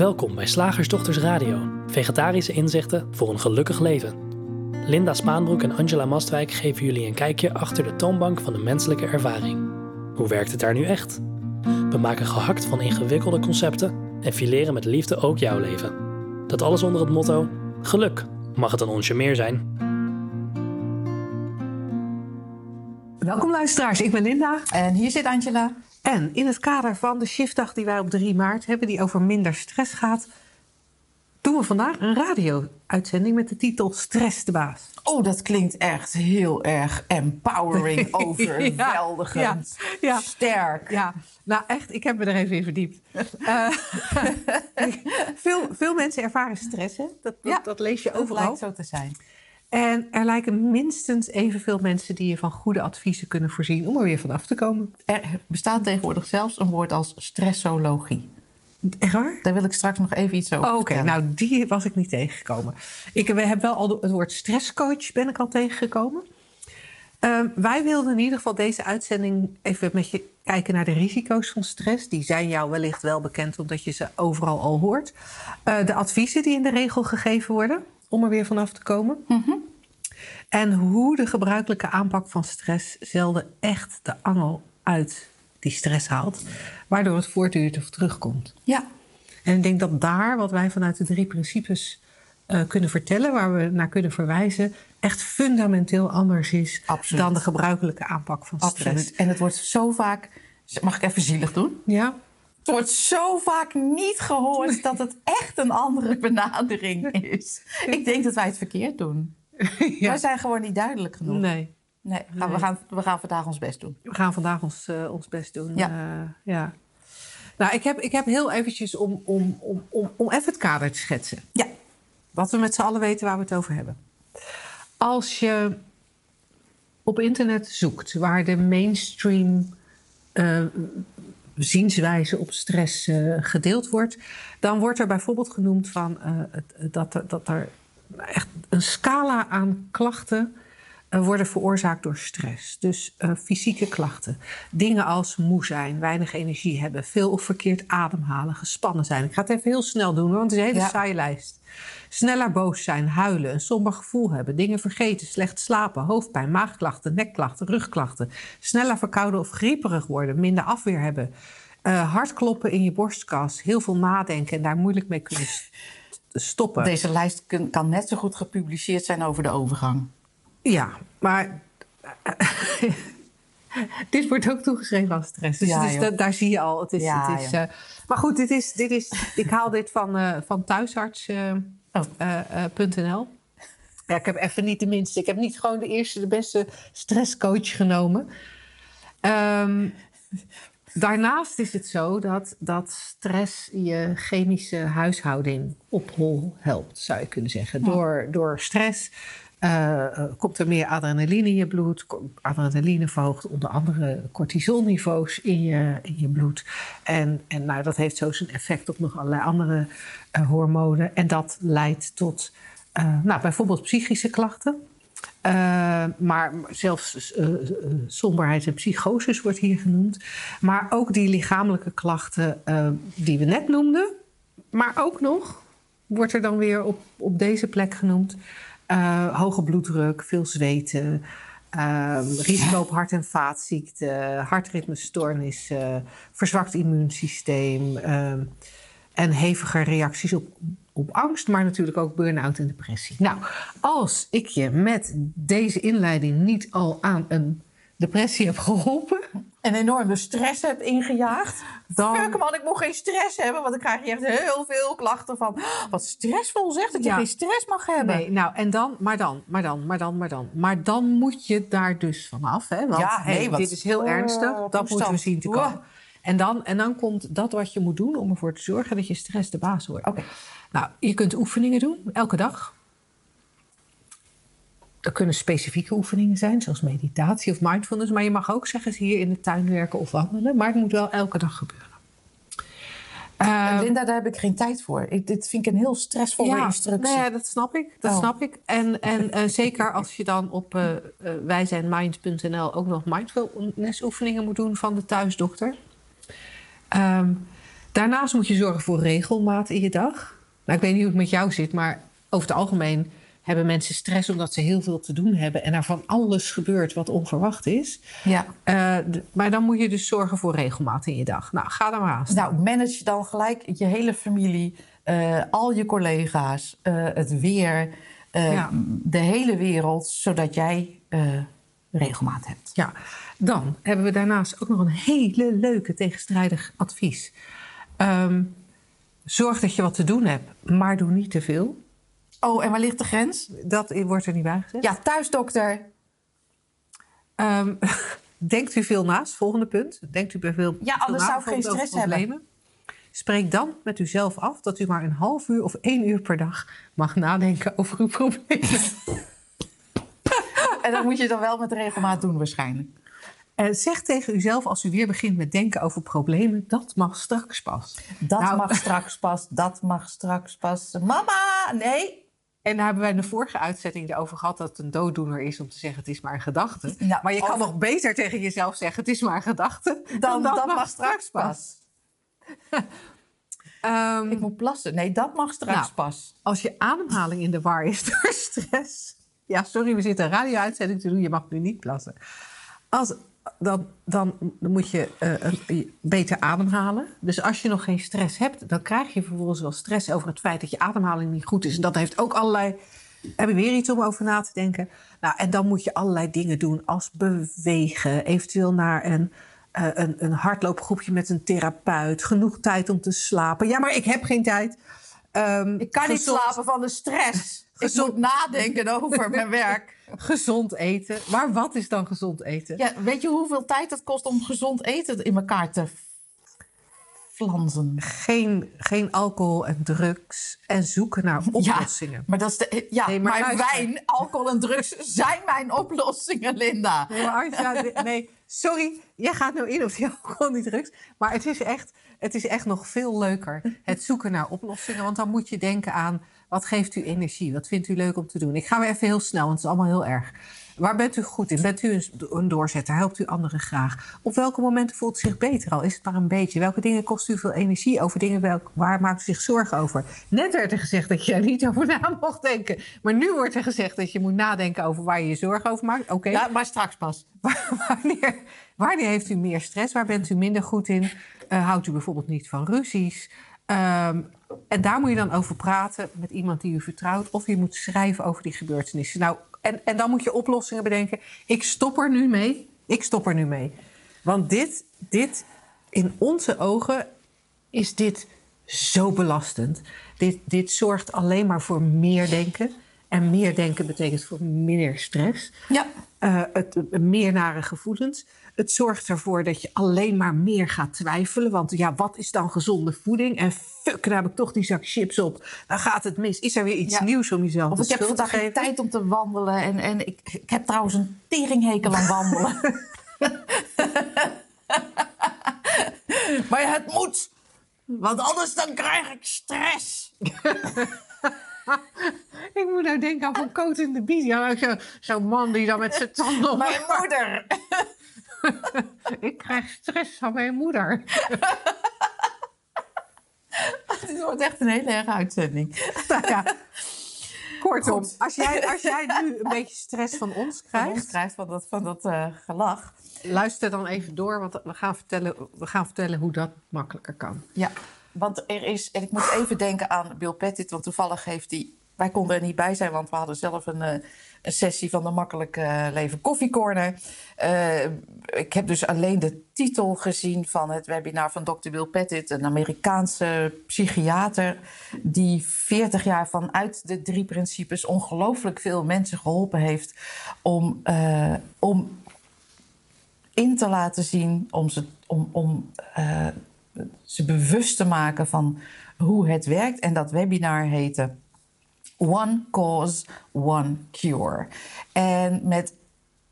Welkom bij Slagersdochters Radio, vegetarische inzichten voor een gelukkig leven. Linda Spaanbroek en Angela Mastwijk geven jullie een kijkje achter de toonbank van de menselijke ervaring. Hoe werkt het daar nu echt? We maken gehakt van ingewikkelde concepten en fileren met liefde ook jouw leven. Dat alles onder het motto: geluk mag het een onsje meer zijn. Welkom luisteraars, ik ben Linda. En hier zit Angela. En in het kader van de shiftdag die wij op 3 maart hebben, die over minder stress gaat, doen we vandaag een radio-uitzending met de titel Stress de Baas. Oh, dat klinkt echt heel erg empowering, overweldigend, ja, ja. sterk. Ja, nou echt, ik heb me er even in verdiept. uh, veel, veel mensen ervaren stress, hè? Dat, dat, Ja, dat lees je Dat overal. lijkt zo te zijn. En er lijken minstens evenveel mensen die je van goede adviezen kunnen voorzien om er weer vanaf te komen. Er bestaat tegenwoordig zelfs een woord als stressologie. Echt waar? Daar wil ik straks nog even iets over Oh, Oké, nou die was ik niet tegengekomen. Ik we heb wel al het woord stresscoach ben ik al tegengekomen. Ehm, wij wilden in ieder geval deze uitzending even met je kijken naar de risico's van stress. Die zijn jou wellicht wel bekend omdat je ze overal al hoort. Eh, de adviezen die in de regel gegeven worden om er weer vanaf te komen. En hoe de gebruikelijke aanpak van stress zelden echt de angel uit die stress haalt. Waardoor het voortduurt of terugkomt. Ja, En ik denk dat daar, wat wij vanuit de drie principes eh, kunnen vertellen, waar we naar kunnen verwijzen, echt fundamenteel anders is Absoluut. dan de gebruikelijke aanpak van stress. absoluut. En het wordt zo vaak... Mag ik even zielig doen? Ja? Het wordt zo vaak niet gehoord dat het echt een andere benadering is. Ik denk dat wij het verkeerd doen. Wij zijn gewoon niet duidelijk genoeg. Nee. Nee, gaan- We, gaan, we gaan vandaag ons best doen. We gaan vandaag ons, eh, ons best doen. Ja. Eh, ja. Nou, ik heb, ik heb heel eventjes om, om, om, om, om even het kader te schetsen. Ja, Wat we met z'n allen weten waar we het over hebben. Als je op internet zoekt waar de mainstream eh, zienswijze op stress eh, gedeeld wordt, dan wordt er bijvoorbeeld genoemd van, eh, dat, dat er echt een scala aan klachten worden veroorzaakt door stress. Dus eh, fysieke klachten. Dingen als moe zijn, weinig energie hebben, veel of verkeerd ademhalen, gespannen zijn. Ik ga het even heel snel doen, want het is een hele Ja. saaie lijst. Sneller boos zijn, huilen, een somber gevoel hebben, dingen vergeten, slecht slapen, hoofdpijn, maagklachten, nekklachten, rugklachten. Sneller verkouden of grieperig worden, minder afweer hebben. eh, hartkloppen in je borstkas, heel veel nadenken en daar moeilijk mee kunnen st- stoppen. deze lijst kun- kan net zo goed gepubliceerd zijn over de overgang. Ja, maar dit wordt ook toegeschreven als stress. Dus, Ja, dus joh. da- daar zie je al. Het is, Ja, het is, eh, maar goed, dit is, dit is, ik haal dit van, eh, van thuisarts.nl. Oh. ja, ik heb even niet de minste. Ik heb niet gewoon de eerste, de beste stresscoach genomen. Ehm, daarnaast is het zo dat, dat stress je chemische huishouding op hol helpt, zou je kunnen zeggen. Door, door stress eh, eh, komt er meer adrenaline in je bloed. Adrenaline verhoogt onder andere cortisolniveaus in je, in je bloed. En, en nou, dat heeft zo zijn effect op nog allerlei andere eh, hormonen. En dat leidt tot nou, bijvoorbeeld psychische klachten. Maar zelfs somberheid en psychoses wordt hier genoemd. Maar ook die lichamelijke klachten die we net noemden. Maar ook nog wordt er dan weer op, op deze plek genoemd. Eh, hoge bloeddruk, veel zweten, eh, risico op hart- en vaatziekten, hartritmestoornissen, verzwakt immuunsysteem eh, en hevige reacties op, op angst, maar natuurlijk ook burn-out en depressie. Nou, als ik je met deze inleiding niet al aan een depressie heb geholpen, Een enorme stress heb ingejaagd. Dan- Fuck man, ik moet geen stress hebben. Want dan krijg je echt heel veel klachten van... "Oh, Wat stressvol zegt dat je Ja. geen stress mag hebben. Nee, nou en dan, maar dan, maar dan, maar dan, maar dan. Maar dan moet je daar dus vanaf. Hè? Want Ja, hey, nee, wat- dit is heel Oh, ernstig. Dat moeten we zien te Wow. komen. En dan, en dan komt dat wat je moet doen om ervoor te zorgen dat je stress de baas wordt. Oké. Nou, je kunt oefeningen doen, elke dag. Er kunnen specifieke oefeningen zijn, zoals meditatie of mindfulness. Maar je mag ook zeggen, hier in de tuin werken of wandelen. Maar het moet wel elke dag gebeuren. En Eh, Linda, daar heb ik geen tijd voor. Ik, dit vind ik een heel stressvolle instructie. nou ja, dat snap ik. Dat Oh. snap ik. En, en eh, zeker als je dan op eh eh, wijzijnmind.nl ook nog mindfulness oefeningen moet doen van de thuisdokter. Ehm, Daarnaast moet je zorgen voor regelmaat in je dag. Nou, ik weet niet hoe het met jou zit, maar over het algemeen hebben mensen stress omdat ze heel veel te doen hebben en er van alles gebeurt wat onverwacht is. Ja. Uh, maar dan moet je dus zorgen voor regelmaat in je dag. Nou, ga daar maar aan. Nou, manage dan gelijk je hele familie, uh, al je collega's, uh, het weer, ja. de hele wereld, zodat jij regelmaat hebt. Ja, dan hebben we daarnaast ook nog een hele leuke tegenstrijdig advies. Um, zorg dat je wat te doen hebt, maar doe niet te veel. Oh, en waar ligt de grens? Dat wordt er niet bij gezegd. Ja, thuisdokter. Um, denkt u veel naast? Volgende punt. Denkt u bij veel Ja, anders zou ik geen stress hebben. Spreek dan met uzelf af dat u maar een half uur of één uur per dag mag nadenken over uw problemen. en dat moet je dan wel met regelmaat doen waarschijnlijk. En zeg tegen uzelf als u weer begint met denken over problemen, dat mag straks pas. Dat nou, mag straks pas, dat mag straks pas. Mama, nee. En daar hebben wij in de vorige uitzetting erover gehad dat het een dooddoener is om te zeggen het is maar een gedachte. Nou, maar je kan nog beter tegen jezelf zeggen het is maar een gedachte. Dan, dat, mag, straks pas. um, ik moet plassen. Nee, dat mag straks nou, pas. Als je ademhaling in de war is door stress. Ja, sorry, we zitten een radio-uitzending te doen. Je mag nu niet plassen. Als, dan, dan, moet je uh, beter ademhalen. Dus als je nog geen stress hebt, dan krijg je vervolgens wel stress over het feit dat je ademhaling niet goed is. En dat heeft ook allerlei. Heb je weer iets om over na te denken? Nou, en dan moet je allerlei dingen doen, als bewegen, eventueel naar een, uh, een, een hardloopgroepje met een therapeut, genoeg tijd om te slapen. Ja, maar ik heb geen tijd. Um, ik kan niet slapen van de stress. Gezond. Ik moet nadenken over mijn werk. Gezond eten. Maar wat is dan gezond eten? Ja, weet je hoeveel tijd het kost om gezond eten in elkaar te flansen? Geen, geen alcohol en drugs en zoeken naar oplossingen. Ja, maar, dat is de, ja, nee, maar, maar wijn, alcohol en drugs zijn mijn oplossingen, Linda. Nee, maar nee, sorry, jij gaat nou in op die alcohol en die drugs. Maar het is, echt, het is echt nog veel leuker, het zoeken naar oplossingen. Want dan moet je denken aan wat geeft u energie? Wat vindt u leuk om te doen? Ik ga weer even heel snel, want het is allemaal heel erg. Waar bent u goed in? Bent u een doorzetter? Helpt u anderen graag? Op welke momenten voelt u zich beter al? Is het maar een beetje? Welke dingen kosten u veel energie? Over dingen waar maakt u zich zorgen over? Net werd er gezegd dat je er niet over na mocht denken. Maar nu wordt er gezegd dat je moet nadenken over waar je je zorgen over maakt. Oké. Ja, maar straks pas. wanneer, wanneer heeft u meer stress? Waar bent u minder goed in? Uh, houdt u bijvoorbeeld niet van ruzies? Um, en daar moet je dan over praten met iemand die u vertrouwt. Of je moet schrijven over die gebeurtenissen. Nou, en, en dan moet je oplossingen bedenken. Ik stop er nu mee. Ik stop er nu mee. Want dit, dit in onze ogen is dit zo belastend. Dit, dit zorgt alleen maar voor meer denken. En meer denken betekent voor minder stress. Ja. Uh, het, meer nare gevoelens. Het zorgt ervoor dat je alleen maar meer gaat twijfelen. Want ja, wat is dan gezonde voeding? En fuck, daar heb ik toch die zak chips op. Dan gaat het mis. Is er weer iets nieuws om jezelf of te ik heb vandaag geen tijd om te wandelen. En, en ik, ik heb trouwens een teringhekel aan wandelen. maar het moet. Want anders dan krijg ik stress. ik moet nou denken aan van Coat in de Bies. Ja, Zo'n zo man die dan met zijn tanden op... Mijn moeder. ik krijg stress van mijn moeder. Dit wordt echt een hele erge uitzending. Nou ja. Kortom, als jij, als jij nu een beetje stress van ons krijgt... Van ons krijgt, van dat, van dat uh, gelach. Luister dan even door, want we gaan, vertellen, we gaan vertellen hoe dat makkelijker kan. Ja, want er is... En ik moet even denken aan Bill Pettit, want toevallig heeft hij... Wij konden er niet bij zijn, want we hadden zelf een... Uh, een sessie van de Makkelijk Leven Koffiecorner. Uh, ik heb dus alleen de titel gezien van het webinar van Dr. Bill Pettit, een Amerikaanse psychiater, die 40 jaar vanuit de drie principes ongelooflijk veel mensen geholpen heeft om, uh, om in te laten zien, om ze, om, om, ze bewust te maken van hoe het werkt. En dat webinar heette One cause, one cure. En met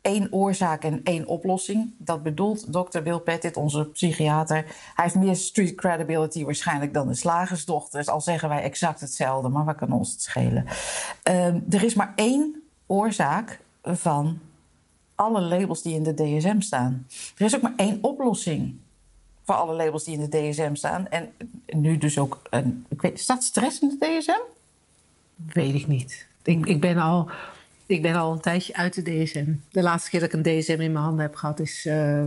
één oorzaak en één oplossing. Dat bedoelt Dr. Bill Pettit, onze psychiater. Hij heeft meer street credibility waarschijnlijk dan de slagersdochters. Al zeggen wij exact hetzelfde, maar wat kan ons het schelen? Um, er is maar één oorzaak van alle labels die in de DSM staan. Er is ook maar één oplossing voor alle labels die in de DSM staan. En nu dus ook, een, ik weet, staat stress in de DSM? Weet ik niet. Ik, ik, ben al, ik ben al een tijdje uit de DSM. De laatste keer dat ik een DSM in mijn handen heb gehad is uh,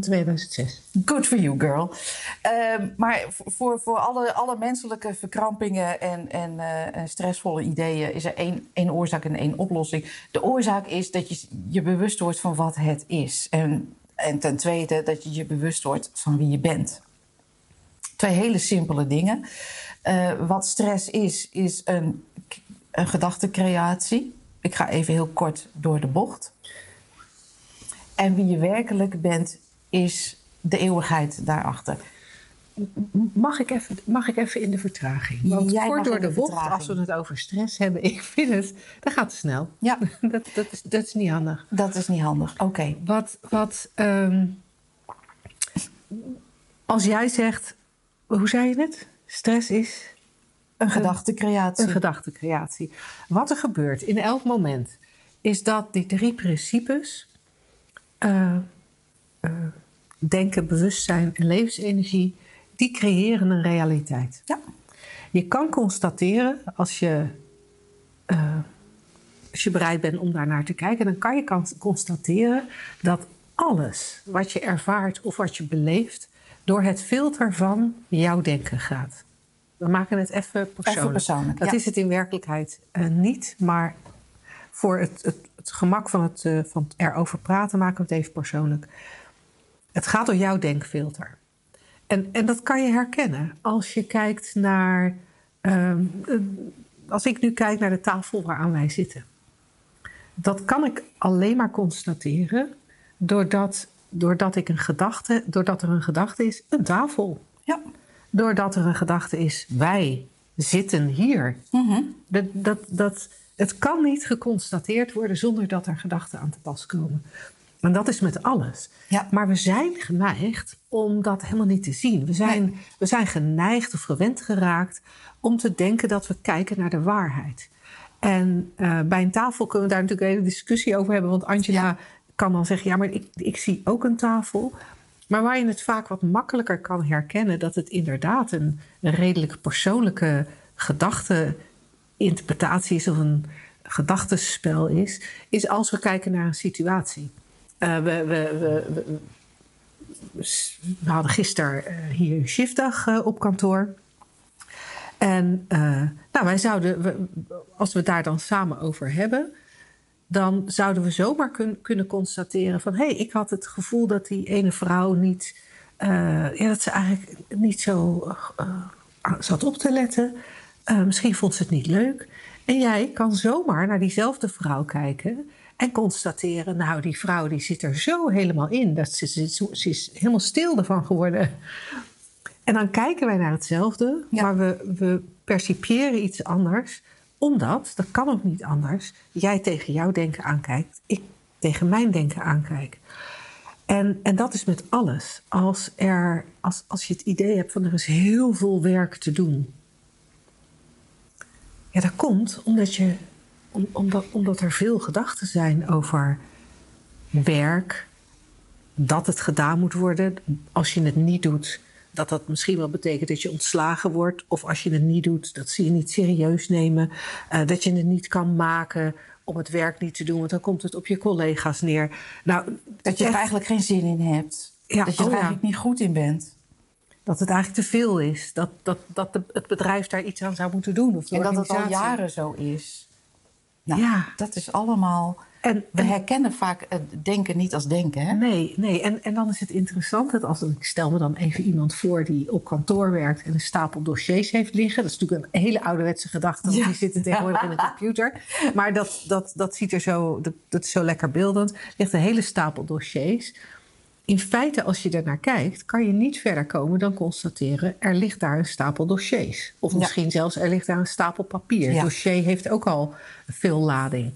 2006. Good for you, girl. Uh, maar voor, voor alle, alle menselijke verkrampingen en, en, uh, en stressvolle ideeën is er één, één oorzaak en één oplossing. De oorzaak is dat je je bewust wordt van wat het is. En, en ten tweede dat je je bewust wordt van wie je bent. Twee hele simpele dingen. Uh, wat stress is, is een, een gedachtencreatie. Ik ga even heel kort door de bocht. En wie je werkelijk bent, is de eeuwigheid daarachter. Mag ik even, mag ik even in de vertraging? Want Jij kort door de bocht, als we het over stress hebben, ik vind het, dat gaat te snel. Ja, Dat, dat, is, dat is niet handig. dat is niet handig. Oké. Wat, wat ehm, als jij zegt, hoe zei je het? Stress is Een gedachtencreatie. een gedachtencreatie. Wat er gebeurt in elk moment, is dat die drie principes, eh, eh, denken, bewustzijn en levensenergie, die creëren een realiteit. Ja. Je kan constateren, als je, eh, als je bereid bent om daar naar te kijken, dan kan je constateren dat alles wat je ervaart of wat je beleeft, door het filter van jouw denken gaat. We maken het even persoonlijk. Even persoonlijk, Dat ja. is het in werkelijkheid eh, niet, maar voor het, het, het gemak van het, eh, van het erover praten maken we het even persoonlijk. Het gaat door jouw denkfilter. En, en dat kan je herkennen als je kijkt naar. ehm, eh, als ik nu kijk naar de tafel waaraan wij zitten. Dat kan ik alleen maar constateren doordat, doordat, ik een gedachte, doordat er een gedachte is, een tafel. Ja. Doordat er een gedachte is, wij zitten hier. Mhm. Dat, dat, dat, het kan niet geconstateerd worden zonder dat er gedachten aan te pas komen. En dat is met alles. Ja. Maar we zijn geneigd om dat helemaal niet te zien. We zijn, Nee. we zijn geneigd of gewend geraakt om te denken dat we kijken naar de waarheid. En eh, bij een tafel kunnen we daar natuurlijk een hele discussie over hebben. Want Angela Ja. kan dan zeggen: ja, maar ik, ik zie ook een tafel. Maar waar je het vaak wat makkelijker kan herkennen dat het inderdaad een, een redelijk persoonlijke gedachte-interpretatie is of een gedachtenspel is, is als we kijken naar een situatie. Eh, we, we, hadden gisteren eh, hier een shiftdag eh, op kantoor. En nou, wij zouden, als we het daar dan samen over hebben, dan zouden we zomaar kun- kunnen constateren van... hé, hey, ik had het gevoel dat die ene vrouw niet... ja, dat ze eigenlijk niet zo zat op te letten. Misschien vond ze het niet leuk. En jij kan zomaar naar diezelfde vrouw kijken... en constateren, nou, die vrouw die zit er zo helemaal in... dat ze, ze, ze is helemaal stil ervan geworden. En dan kijken wij naar hetzelfde, Ja. maar we, we percipiëren iets anders. Omdat, dat kan ook niet anders, jij tegen jouw denken aankijkt, ik tegen mijn denken aankijk. En, en dat is met alles. Als, er, als, als je het idee hebt van er is heel veel werk te doen. Ja, dat komt omdat, je, om, omdat, omdat er veel gedachten zijn over werk, dat het gedaan moet worden. Als je het niet doet, dat dat misschien wel betekent dat je ontslagen wordt. Of als je het niet doet, dat ze je niet serieus nemen. Eh, dat je het niet kan maken om het werk niet te doen, want dan komt het op je collega's neer. Nou, Dat je er eigenlijk geen zin in hebt. Ja, dat je er oh ja. eigenlijk niet goed in bent. dat het eigenlijk te veel is. Dat, dat, dat de, het bedrijf daar iets aan zou moeten doen. Of En dat het al jaren zo is. Nou, Ja. dat is allemaal... En, We en- herkennen vaak het denken niet als denken, hè? Nee, nee. En, en dan is het interessant dat als ik stel me dan even iemand voor die op kantoor werkt en een stapel dossiers heeft liggen. Dat is natuurlijk een hele ouderwetse gedachte, want Ja. die zitten tegenwoordig in de computer. Maar dat, dat, dat ziet er zo, dat, dat is zo lekker beeldend. Er ligt een hele stapel dossiers. In feite, als je er naar kijkt, kan je niet verder komen dan constateren: er ligt daar een stapel dossiers. Of Ja. misschien zelfs er ligt daar een stapel papier. Ja. Dossier heeft ook al veel lading.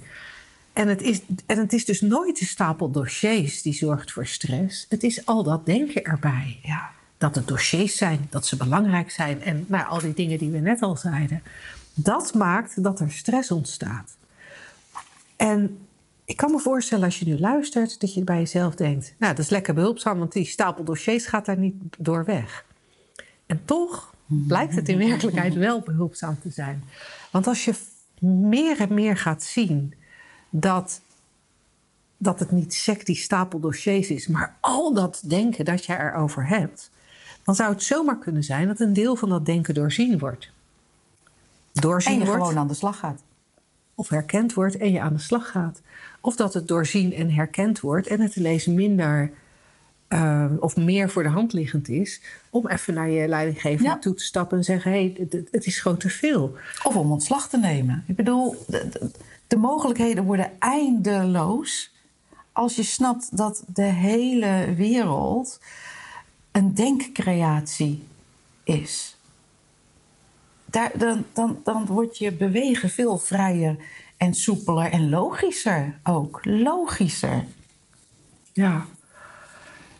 En het, is, en het is dus nooit de stapel dossiers die zorgt voor stress. Het is al dat denken erbij. Ja. Dat het dossiers zijn, dat ze belangrijk zijn. En nou, al die dingen die we net al zeiden. Dat maakt dat er stress ontstaat. En ik kan me voorstellen als je nu luistert dat je bij jezelf denkt: Nou, dat is lekker behulpzaam, want die stapel dossiers gaat daar niet door weg. En toch blijkt het in werkelijkheid wel behulpzaam te zijn. Want als je meer en meer gaat zien dat, dat het niet sec die stapel dossiers is, maar al dat denken dat je erover hebt, dan zou het zomaar kunnen zijn dat een deel van dat denken doorzien wordt. Doorzien en je wordt, gewoon aan de slag gaat. Of herkend wordt en je aan de slag gaat. Of dat het doorzien en herkend wordt en het lezen minder uh, of meer voor de hand liggend is, om even naar je leidinggever toe te stappen en zeggen: hé, hey, het, is gewoon te veel. Of om ontslag te nemen. Ik bedoel, de, de, mogelijkheden worden eindeloos als je snapt dat de hele wereld een denkcreatie is. Daar, dan, dan, dan wordt je bewegen veel vrijer en soepeler en logischer ook. Logischer. Ja,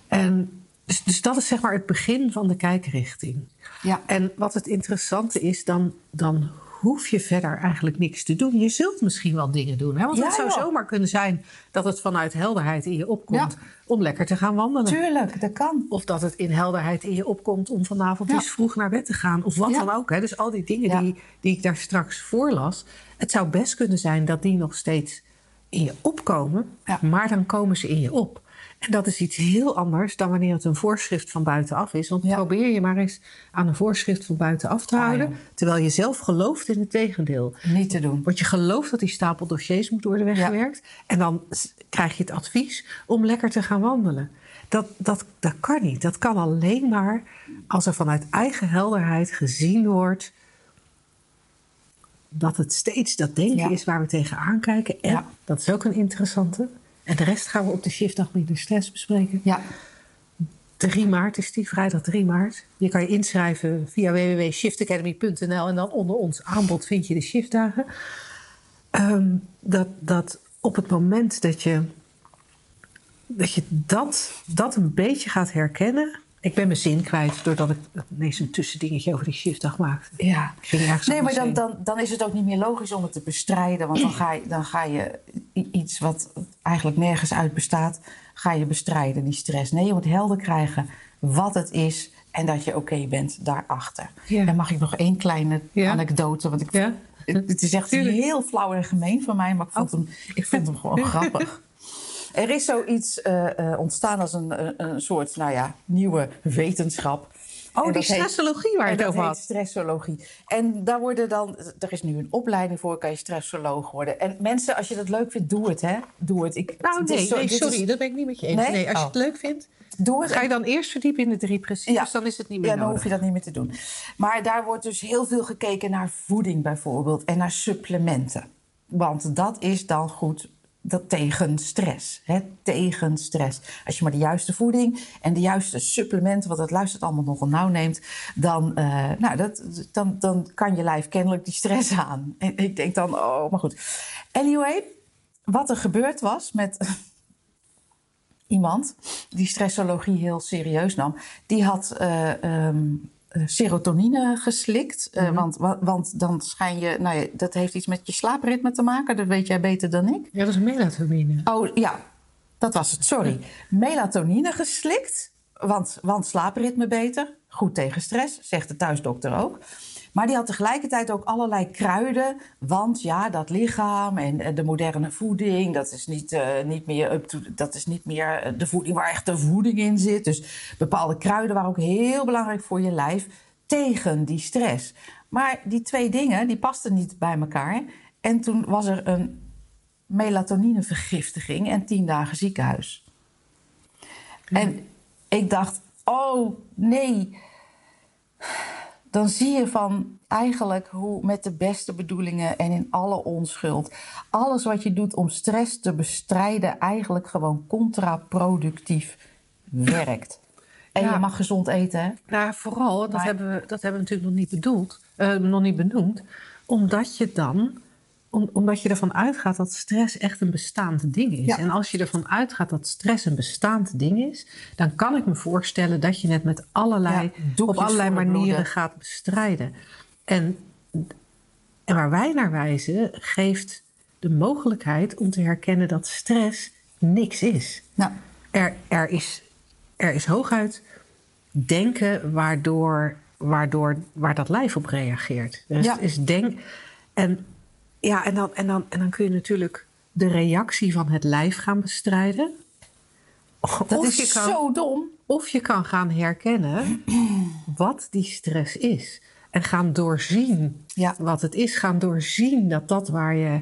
en dus, dus dat is zeg maar het begin van de kijkrichting. Ja. En wat het interessante is, dan, dan hoef je verder eigenlijk niks te doen. Je zult misschien wel dingen doen. Hè? Want het zou zomaar kunnen zijn dat het vanuit helderheid in je opkomt om lekker te gaan wandelen. Tuurlijk, dat kan. Of dat het in helderheid in je opkomt om vanavond eens vroeg naar bed te gaan. Of wat dan ook. Hè? Dus al die dingen die, die ik daar straks voorlas. Het zou best kunnen zijn dat die nog steeds in je opkomen. Maar dan komen ze in je op. En dat is iets heel anders dan wanneer het een voorschrift van buitenaf is. Want probeer je maar eens aan een voorschrift van buitenaf te ah, houden. terwijl je zelf gelooft in het tegendeel. Niet te doen. Want je gelooft dat die stapel dossiers moet worden weggewerkt. En dan krijg je het advies om lekker te gaan wandelen. Dat, dat, dat kan niet. Dat kan alleen maar als er vanuit eigen helderheid gezien wordt dat het steeds dat denken is waar we tegenaan kijken. En dat is ook een interessante. En de rest gaan we op de shiftdag minder stress bespreken. Ja. 3 maart is die, vrijdag 3 maart. Je kan je inschrijven via www.shiftacademy.nl en dan onder ons aanbod vind je de shiftdagen. Um, dat, dat op het moment dat je, dat, je dat, dat een beetje gaat herkennen, ik ben mijn zin kwijt doordat ik ineens een tussendingetje over die shiftdag maakte. Ja. Nee, maar dan, dan, dan is het ook niet meer logisch om het te bestrijden. Want dan ga, je, dan ga je iets wat eigenlijk nergens uit bestaat, ga je bestrijden, die stress. Nee, je moet helder krijgen wat het is en dat je oké bent daarachter. Ja. Dan mag ik nog één kleine anekdote, want ik, ja. het, is echt heel flauw en gemeen van mij, maar ik vond hem, ik vond hem gewoon grappig. Er is zoiets uh, ontstaan als een, een soort nou ja, nieuwe wetenschap. Oh, die stressologie waar je het over had. stressologie. En daar worden dan, er is nu een opleiding voor, kan je stressoloog worden. En mensen, als je dat leuk vindt, doe het, hè? Doe het. Ik, nou, nee, nee sorry, dat ben ik niet met je eens. Nee, als je het oh. leuk vindt, doe het. Ga je dan eerst verdiepen in de drie precies, ja. dan is het niet meer Ja, dan hoef je dat niet meer te doen. Maar daar wordt dus heel veel gekeken naar voeding bijvoorbeeld en naar supplementen. Want dat is dan goed dat tegen stress. Hè? Tegen stress. Als je maar de juiste voeding en de juiste supplementen, wat het luistert allemaal nogal nauw neemt, dan, uh, nou, dat, dan, dan kan je lijf kennelijk die stress aan. En ik denk dan, oh, maar goed. Anyway, wat er gebeurd was met iemand die stressologie heel serieus nam, die had. Eh, serotonine geslikt. Uh, want, want dan schijn je, nou ja, dat heeft iets met je slaapritme te maken. Dat weet jij beter dan ik. Ja, dat is melatonine. Oh ja, dat was het, sorry. Melatonine geslikt, want, want slaapritme beter. Goed tegen stress, zegt de thuisdokter ook. Maar die had tegelijkertijd ook allerlei kruiden. Want ja, dat lichaam en de moderne voeding, dat is niet, uh, niet meer up to, dat is niet meer eh, de voeding waar echt de voeding in zit. Dus bepaalde kruiden waren ook heel belangrijk voor je lijf tegen die stress. Maar die twee dingen, die pasten niet bij elkaar. En toen was er een melatoninevergiftiging en tien dagen ziekenhuis. En ik dacht, oh nee dan zie je van eigenlijk hoe met de beste bedoelingen en in alle onschuld alles wat je doet om stress te bestrijden eigenlijk gewoon contraproductief werkt. En je mag gezond eten, hè? Nou, vooral, dat, hebben we, dat hebben we natuurlijk nog niet bedoeld, uh, nog niet benoemd, omdat je dan omdat je ervan uitgaat dat stress echt een bestaand ding is. En als je ervan uitgaat dat stress een bestaand ding is, dan kan ik me voorstellen dat je het met allerlei, op allerlei manieren gaat bestrijden. En, en waar wij naar wijzen, geeft de mogelijkheid om te herkennen dat stress niks is. Nou, Er, er, is, er is hooguit denken waardoor, waardoor, waar dat lijf op reageert. Er Ja. is denk, en, ja, en, dan, en, dan, en dan kun je natuurlijk de reactie van het lijf gaan bestrijden. dat of is je kan, zo dom. Of je kan gaan herkennen wat die stress is. En gaan doorzien Ja. wat het is. Gaan doorzien dat dat waar je.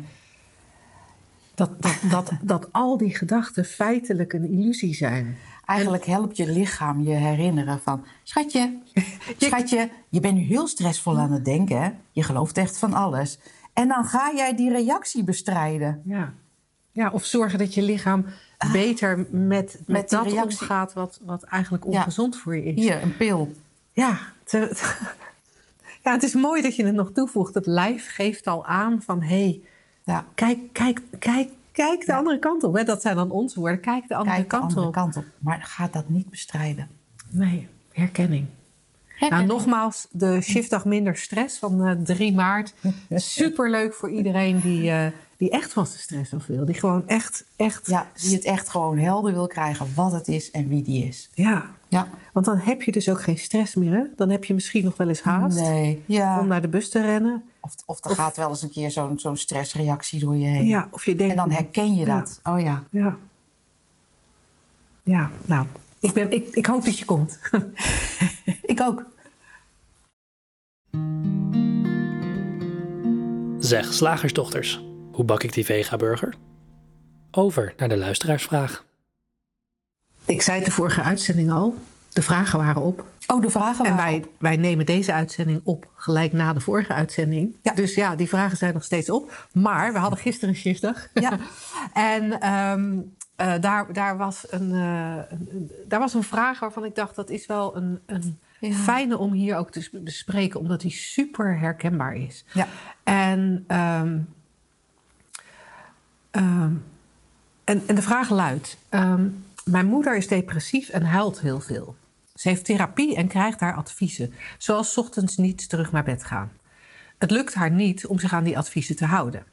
Dat, dat, dat, dat al die gedachten feitelijk een illusie zijn. Eigenlijk helpt je lichaam je herinneren van... Schatje, schatje, je bent nu heel stressvol aan het denken. hè? Je gelooft echt van alles. En dan ga jij die reactie bestrijden. Ja. ja, of zorgen dat je lichaam beter met, met, Ah. Dat reactie. omgaat wat, wat eigenlijk Ja. ongezond voor je is. Hier, een pil. Ja, te- ja, het is mooi dat je het nog toevoegt. Het lijf geeft al aan van hé, hey, Ja, kijk, kijk, kijk, kijk de andere kant op. Hè? Dat zijn dan onze woorden. Kijk de andere kijk de kant andere op. kant op. Maar ga dat niet bestrijden. Nee, herkenning. Nou, nogmaals, de shiftdag minder stress van eh 3 maart. Superleuk voor iedereen die, eh, die echt van zijn stress af wil. Die gewoon echt, echt... Ja, die het echt gewoon helder wil krijgen wat het is en wie die is. Ja, Ja. want dan heb je dus ook geen stress meer. Hè? Dan heb je misschien nog wel eens haast Nee. Ja. om naar de bus te rennen. Of, of er gaat wel eens een keer zo'n zo'n stressreactie door je heen. Ja, of je denkt... En dan herken je Ja. dat. Oh ja. Ja. Ja, nou, ik, ben, ik, ik hoop dat je komt. Ik ook. Zeg, slagersdochters, hoe bak ik die vega-burger? Over naar de luisteraarsvraag. ik zei het de vorige uitzending al. De vragen waren op. Oh, de vragen En waren wij, wij nemen deze uitzending op gelijk na de vorige uitzending. Ja. Dus ja, die vragen zijn nog steeds op. Maar we hadden gisteren een shiftdag. Ja. en ehm, eh, daar, daar, was een, eh, een- daar was een vraag waarvan ik dacht... dat is wel een, een Ja. fijne om hier ook te bespreken... omdat die super herkenbaar is. Ja. En, ehm, ehm, en, en de vraag luidt: ehm, Mijn moeder is depressief en huilt heel veel. Ze heeft therapie en krijgt haar adviezen, zoals 's ochtends niet terug naar bed gaan. Het lukt haar niet om zich aan die adviezen te houden.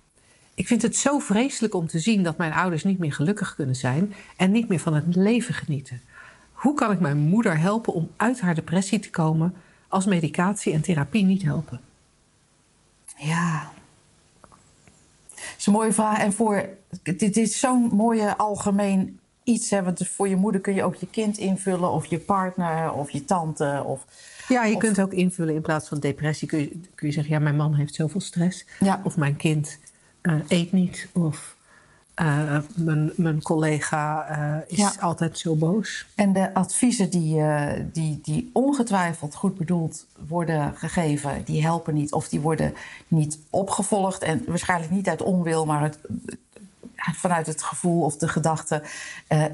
Ik vind het zo vreselijk om te zien dat mijn ouders niet meer gelukkig kunnen zijn en niet meer van het leven genieten. Hoe kan ik mijn moeder helpen om uit haar depressie te komen als medicatie en therapie niet helpen? Ja. Dat is een mooie vraag. En voor, dit is zo'n mooie algemeen iets. Hè, want voor je moeder kun je ook je kind invullen, of je partner, of je tante. Of, Ja, je Of- kunt ook invullen in plaats van depressie. Kun je, kun je zeggen, ja, mijn man heeft zoveel stress. Ja. Of mijn kind eh, eet niet. Of eh, mijn, mijn collega eh, is Ja. altijd zo boos. En de adviezen die, die, die ongetwijfeld goed bedoeld worden gegeven, die helpen niet. Of die worden niet opgevolgd. En waarschijnlijk niet uit onwil, maar het, vanuit het gevoel of de gedachte: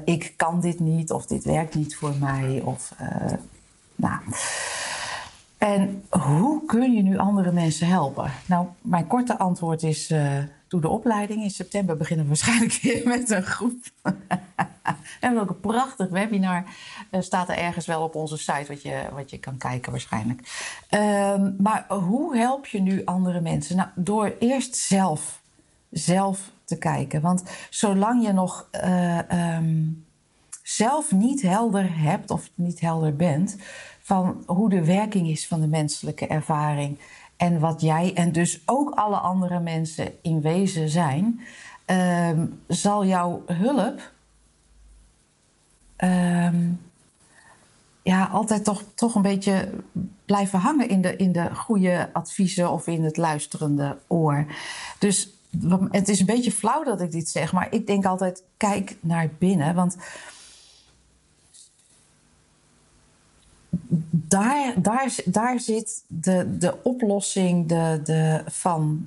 ik kan dit niet, of dit werkt niet voor mij. Of, nou. En hoe kun je nu andere mensen helpen? Nou, mijn korte antwoord is: doe de opleiding. In september beginnen we waarschijnlijk weer met een groep. We hebben ook een prachtig webinar. Eh, staat er ergens wel op onze site wat je, wat je kan kijken waarschijnlijk. Ehm, maar hoe help je nu andere mensen? Nou, door eerst zelf, zelf te kijken. Want zolang je nog eh, ehm, zelf niet helder hebt of niet helder bent van hoe de werking is van de menselijke ervaring en wat jij en dus ook alle andere mensen in wezen zijn, ehm, zal jouw hulp ehm, ja, altijd toch, toch een beetje blijven hangen in de, in de goede adviezen of in het luisterende oor. Dus het is een beetje flauw dat ik dit zeg, maar ik denk altijd: kijk naar binnen. Want daar, daar, daar zit de, de oplossing de, de, van,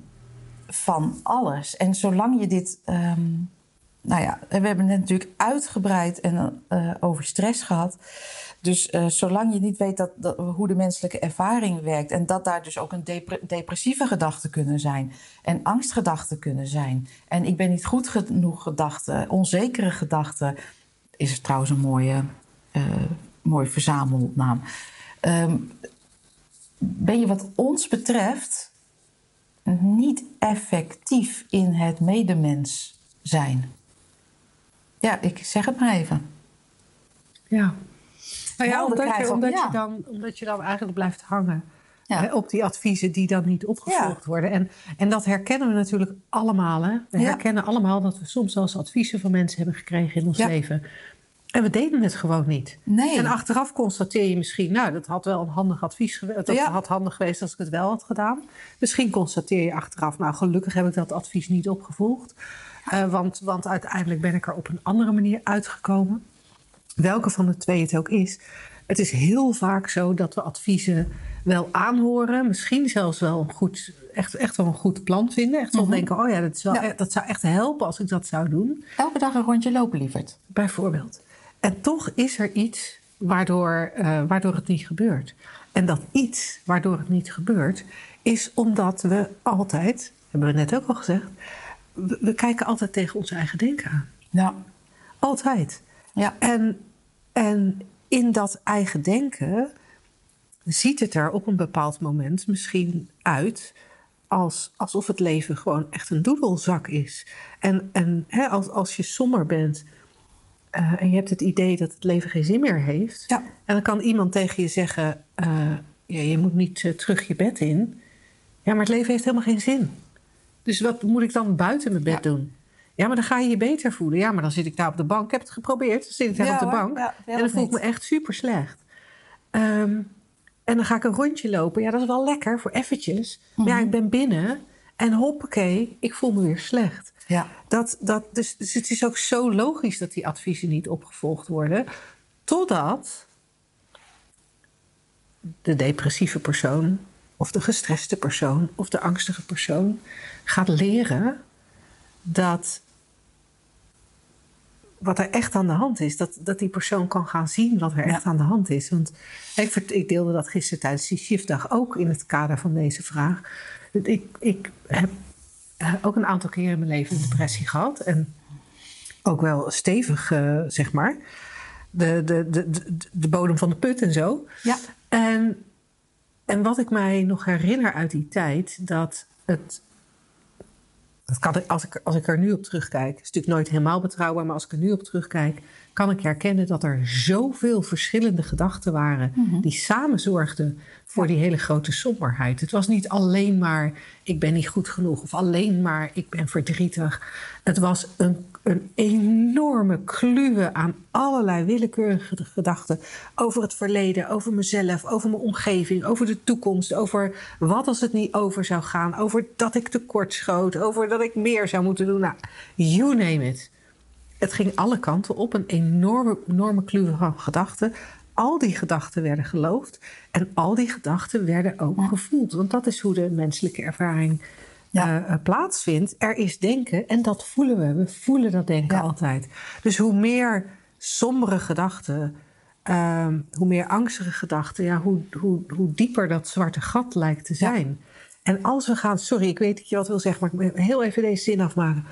van alles. En zolang je dit. ehm, nou ja, we hebben het natuurlijk uitgebreid en, eh, over stress gehad. Dus eh, zolang je niet weet dat, hoe de menselijke ervaring werkt... en dat daar dus ook een depre- depressieve gedachten kunnen zijn... en angstgedachten kunnen zijn... en ik ben niet goed genoeg gedachten, onzekere gedachten... is er trouwens een mooie, eh, mooie verzamelnaam. Ehm, ben je wat ons betreft niet effectief in het medemens zijn. Ja, ik zeg het maar even. Ja. Nou ja, omdat, je, omdat, ja. je dan, omdat je dan eigenlijk blijft hangen Ja. op die adviezen die dan niet opgevolgd worden. En, en dat herkennen we natuurlijk allemaal. Hè? We Ja. herkennen allemaal dat we soms zelfs adviezen van mensen hebben gekregen in ons leven. En we deden het gewoon niet. Nee. En achteraf constateer je misschien, nou, dat had wel een handig advies geweest. Dat Ja. had handig geweest als ik het wel had gedaan. Misschien constateer je achteraf, nou, gelukkig heb ik dat advies niet opgevolgd. Eh, want, want uiteindelijk ben ik er op een andere manier uitgekomen. Welke van de twee het ook is. Het is heel vaak zo dat we adviezen wel aanhoren. Misschien zelfs wel een goed, echt, echt wel een goed plan vinden. Echt wel denken, oh ja dat, is wel, Ja. e- dat zou echt helpen als ik dat zou doen. Elke dag een rondje lopen, lieverd. Bijvoorbeeld. En toch is er iets waardoor, eh, waardoor het niet gebeurt. En dat iets waardoor het niet gebeurt, is omdat we altijd, hebben we net ook al gezegd, we, we kijken altijd tegen ons eigen denken aan. Ja. Altijd. Ja. En, en in dat eigen denken ziet het er op een bepaald moment misschien uit als, alsof het leven gewoon echt een doedelzak is. En, en hè, als, als je somber bent eh, en je hebt het idee dat het leven geen zin meer heeft, Ja. en dan kan iemand tegen je zeggen: eh, ja, Je moet niet eh, terug je bed in. Ja, maar het leven heeft helemaal geen zin. Dus wat moet ik dan buiten mijn bed Ja. doen? Ja, maar dan ga je je beter voelen. Ja, maar dan zit ik daar op de bank. Ik heb het geprobeerd. Dan zit ik daar Ja, op de hoor. bank. Ja, en dan voel ik me echt super slecht. Ehm, en dan ga ik een rondje lopen. Ja, dat is wel lekker voor eventjes. Maar Mhm. ja, ik ben binnen. En hoppakee, ik voel me weer slecht. Ja. Dat, dat, dus, dus het is ook zo logisch dat die adviezen niet opgevolgd worden. Totdat de depressieve persoon, of de gestreste persoon, of de angstige persoon gaat leren dat wat er echt aan de hand is, dat, dat die persoon kan gaan zien wat er Ja. echt aan de hand is. Want ik, ik deelde dat gisteren tijdens die shiftdag ook in het kader van deze vraag. Ik, ik heb ook een aantal keer in mijn leven een depressie gehad. En ook wel stevig, eh, zeg maar. De, de, de, de, de bodem van de put en zo. Ja. En, en wat ik mij nog herinner uit die tijd, dat het. Dat kan als, ik, als ik er nu op terugkijk, is natuurlijk nooit helemaal betrouwbaar, maar als ik er nu op terugkijk, kan ik herkennen dat er zoveel verschillende gedachten waren die samen zorgden voor die hele grote somberheid. Het was niet alleen maar ik ben niet goed genoeg of alleen maar ik ben verdrietig. Het was een, een enorme kluwe aan allerlei willekeurige gedachten over het verleden, over mezelf, over mijn omgeving, over de toekomst, over wat als het niet over zou gaan, over dat ik tekort schoot, over dat ik meer zou moeten doen. Nou, you name it. Het ging alle kanten op, een enorme, enorme kluwe van gedachten. Al die gedachten werden geloofd en al die gedachten werden ook gevoeld. Want dat is hoe de menselijke ervaring Ja. eh, eh, plaatsvindt. Er is denken en dat voelen we. We voelen dat denken Ja. altijd. Dus hoe meer sombere gedachten, ehm, hoe meer angstige gedachten, ja, hoe, hoe, hoe dieper dat zwarte gat lijkt te zijn. En als we gaan, sorry, ik weet dat je wat wil zeggen, maar ik heel even deze zin afmaken.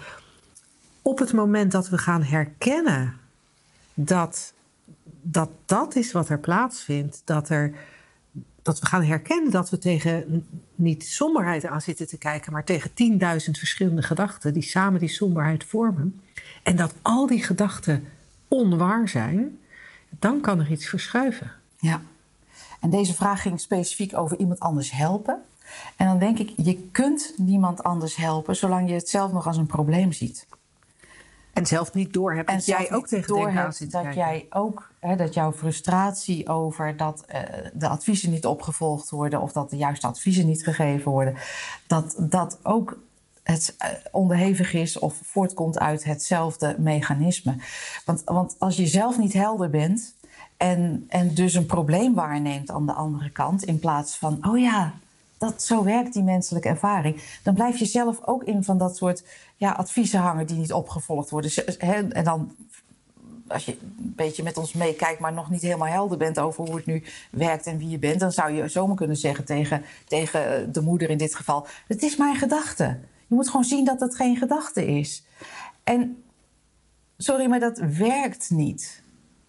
Op het moment dat we gaan herkennen dat dat, dat is wat er plaatsvindt, dat, er, dat we gaan herkennen dat we tegen niet somberheid aan zitten te kijken, maar tegen 10.000 verschillende gedachten die samen die somberheid vormen. En dat al die gedachten onwaar zijn, dan kan er iets verschuiven. Ja. En deze vraag ging specifiek over iemand anders helpen. En dan denk ik, je kunt niemand anders helpen zolang je het zelf nog als een probleem ziet. En zelf niet doorhebt dat zelf jij ook tegen doorhebt zit dat kijken. jij ook, hè, dat jouw frustratie over dat eh, de adviezen niet opgevolgd worden of dat de juiste adviezen niet gegeven worden, dat dat ook het eh, onderhevig is of voortkomt uit hetzelfde mechanisme. Want, want als je zelf niet helder bent en, en dus een probleem waarneemt aan de andere kant, in plaats van, oh ja, dat, zo werkt die menselijke ervaring. Dan blijf je zelf ook in van dat soort ja, adviezen hangen die niet opgevolgd worden. En dan, als je een beetje met ons meekijkt, maar nog niet helemaal helder bent over hoe het nu werkt en wie je bent, dan zou je zomaar kunnen zeggen tegen, tegen de moeder in dit geval: Het is mijn gedachte. Je moet gewoon zien dat het geen gedachte is. En sorry, maar dat werkt niet.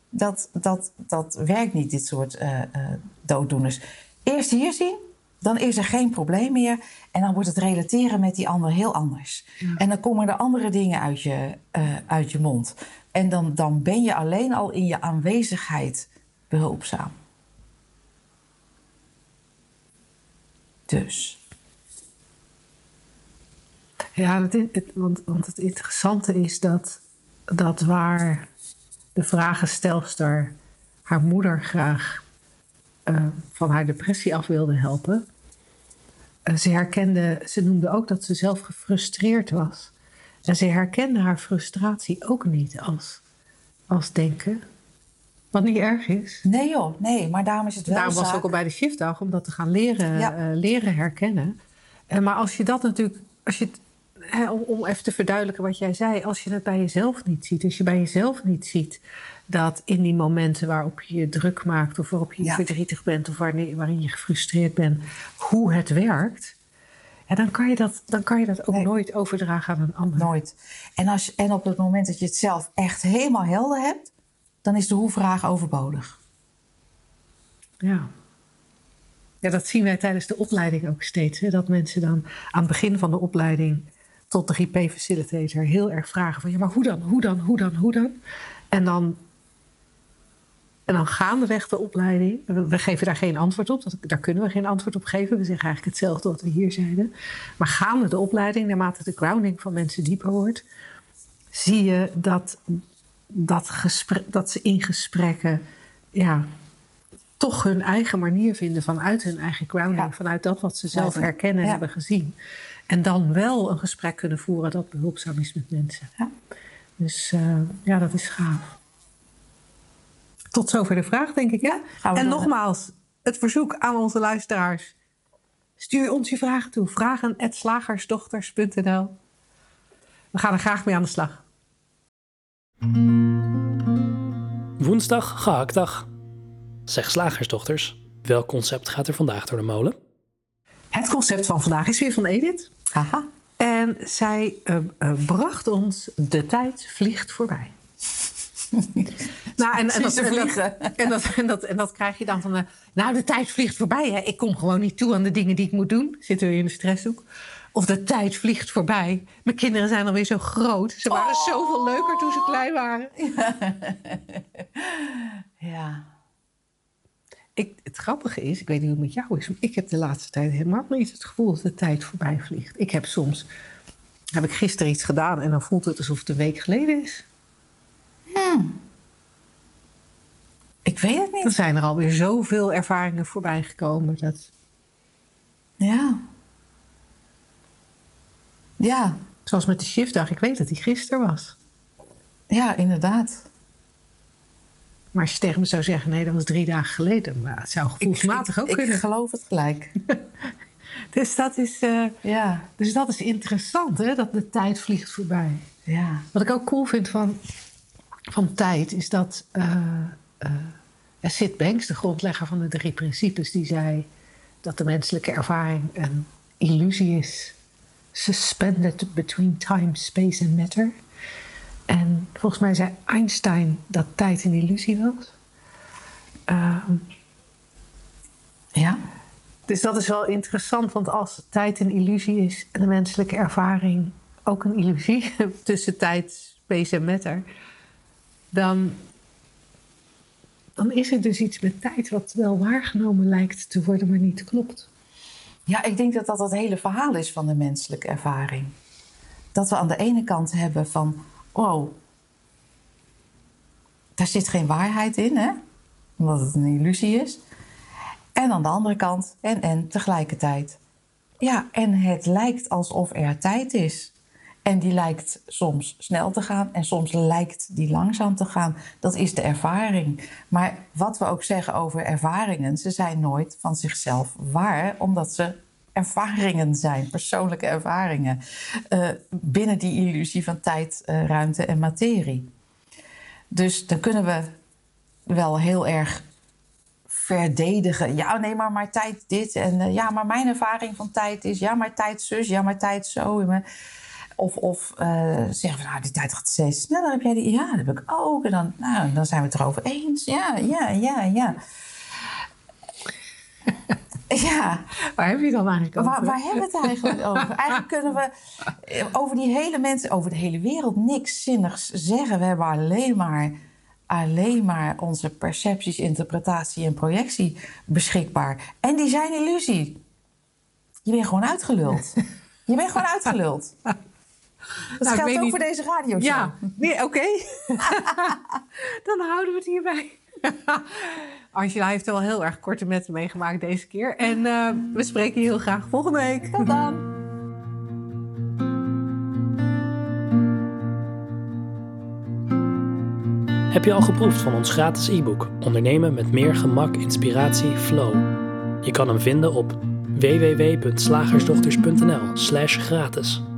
Dat, dat, dat werkt niet, dit soort eh, eh, dooddoeners. Eerst hier zien dan is er geen probleem meer. En dan wordt het relateren met die ander heel anders. En dan komen er andere dingen uit je, eh, uit je mond. En dan, dan ben je alleen al in je aanwezigheid behulpzaam. Dus. Ja, het, het, want, want het interessante is dat, dat waar de vragenstelster haar moeder graag uh, van haar depressie af wilde helpen. Uh, ze herkende, ze noemde ook dat ze zelf gefrustreerd was. En ze herkende haar frustratie ook niet als, als denken. Wat niet erg is. Nee joh, nee, maar daarom is het wel Daarom was ook al bij de shiftdag om dat te gaan leren, Ja. eh, leren herkennen. En maar als je dat natuurlijk, als je het, om, om even te verduidelijken wat jij zei, als je het bij jezelf niet ziet, als je bij jezelf niet ziet dat in die momenten waarop je je druk maakt of waarop je Ja. verdrietig bent of wanneer, waarin je gefrustreerd bent, hoe het werkt, ja, dan, kan je dat, dan kan je dat ook Nee. nooit overdragen aan een ander. Nooit. En, als, en op het moment dat je het zelf echt helemaal helder hebt, dan is de hoe-vraag overbodig. Ja. Ja, dat zien wij tijdens de opleiding ook steeds. Hè? Dat mensen dan aan het begin van de opleiding tot de GP-facilitator heel erg vragen van... ja, maar hoe dan, hoe dan, hoe dan, hoe dan? En dan, en dan gaandeweg de opleiding... We, geven daar geen antwoord op, dat, daar kunnen we geen antwoord op geven. We zeggen eigenlijk hetzelfde wat we hier zeiden. Maar gaande de opleiding, naarmate de grounding van mensen dieper wordt... zie je dat, dat, gesprek, dat ze in gesprekken... Ja, toch hun eigen manier vinden vanuit hun eigen grounding, Ja. vanuit dat wat ze zelf herkennen en Ja. hebben gezien. En dan wel een gesprek kunnen voeren dat behulpzaam is met mensen. Ja. Dus eh, ja, dat is gaaf. Tot zover de vraag, denk ik. Ja? En nogmaals, het verzoek aan onze luisteraars. Stuur ons je vragen toe. Vragen.slagersdochters.nl We gaan er graag mee aan de slag. Woensdag, gehaktdag. Zeg slagersdochters, welk concept gaat er vandaag door de molen? Het concept van vandaag is weer van Edith. Haha. En zij eh, eh, bracht ons de tijd vliegt voorbij. nou, en, en, dat, en, dat, en, dat, en, dat, en dat krijg je dan van... eh, nou, de tijd vliegt voorbij. Hè. Ik kom gewoon niet toe aan de dingen die ik moet doen. Zitten we in de stresshoek. Of de tijd vliegt voorbij. Mijn kinderen zijn alweer zo groot. Ze waren Oh. zoveel leuker toen ze klein waren. Ja. Ik, het grappige is, ik weet niet hoe het met jou is... maar ik heb de laatste tijd helemaal niet het gevoel dat de tijd voorbij vliegt. Ik heb soms... Heb ik gisteren iets gedaan en dan voelt het alsof het een week geleden is. Ik weet het niet. zijn er alweer zoveel ervaringen voorbij gekomen. Dat, Ja. Ja. zoals met de shiftdag, ik weet dat die gisteren was. Ja, inderdaad. Maar als je tegen me zou zeggen, nee, dat was drie dagen geleden. Maar het zou gevoelsmatig ook ik, kunnen. Ik geloof het gelijk. Dus, dat is, eh, Ja. dus dat is interessant, hè, dat de tijd vliegt voorbij. Ja. Wat ik ook cool vind van, van tijd, is dat eh, ja, Sid Banks, de grondlegger van de drie principes, die zei dat de menselijke ervaring een illusie is. Suspended between time, space and matter. En volgens mij zei Einstein dat tijd een illusie was. Ehm, Ja. dus dat is wel interessant, want als tijd een illusie is en de menselijke ervaring ook een illusie tussen tijd, space en matter, dan, dan is er dus iets met tijd wat wel waargenomen lijkt te worden, maar niet klopt. Ja, ik denk dat dat het hele verhaal is van de menselijke ervaring. Dat we aan de ene kant hebben van, wow, daar zit geen waarheid in, hè? Omdat het een illusie is. En aan de andere kant, en en tegelijkertijd. Ja, en het lijkt alsof er tijd is. En die lijkt soms snel te gaan en soms lijkt die langzaam te gaan. Dat is de ervaring. Maar wat we ook zeggen over ervaringen, ze zijn nooit van zichzelf waar, omdat ze ervaringen zijn, persoonlijke ervaringen, eh, binnen die illusie van tijd, eh, ruimte en materie. Dus dan kunnen we wel heel erg verdedigen. Ja, nee, maar mijn tijd dit. En eh, ja, maar mijn ervaring van tijd is... Ja, maar tijd zus, ja, maar tijd zo. Of, of zeggen we, nou, die tijd gaat steeds sneller. Heb jij die? Ja, dat heb ik ook. En dan, nou, dan zijn we het erover eens. Ja, ja, ja, ja. Ja, Waar heb je het dan eigenlijk over? waar, waar hebben we het eigenlijk over? Eigenlijk kunnen we eh, over die hele mensen, over de hele wereld niks zinnigs zeggen. We hebben alleen maar, alleen maar onze percepties, interpretatie en projectie beschikbaar. En die zijn illusie. Je bent gewoon uitgeluld. Je bent gewoon uitgeluld. Dat Nou, geldt ook niet- voor deze radio. Ja, nee, oké. dan houden we het hierbij. Angela heeft er wel heel erg korte metten meegemaakt deze keer. En eh, we spreken je heel graag volgende week. Tot dan. Heb je al geproefd van ons gratis e-book Ondernemen met meer gemak, inspiratie, flow? Je kan hem vinden op www.slagersdochters.nl/gratis.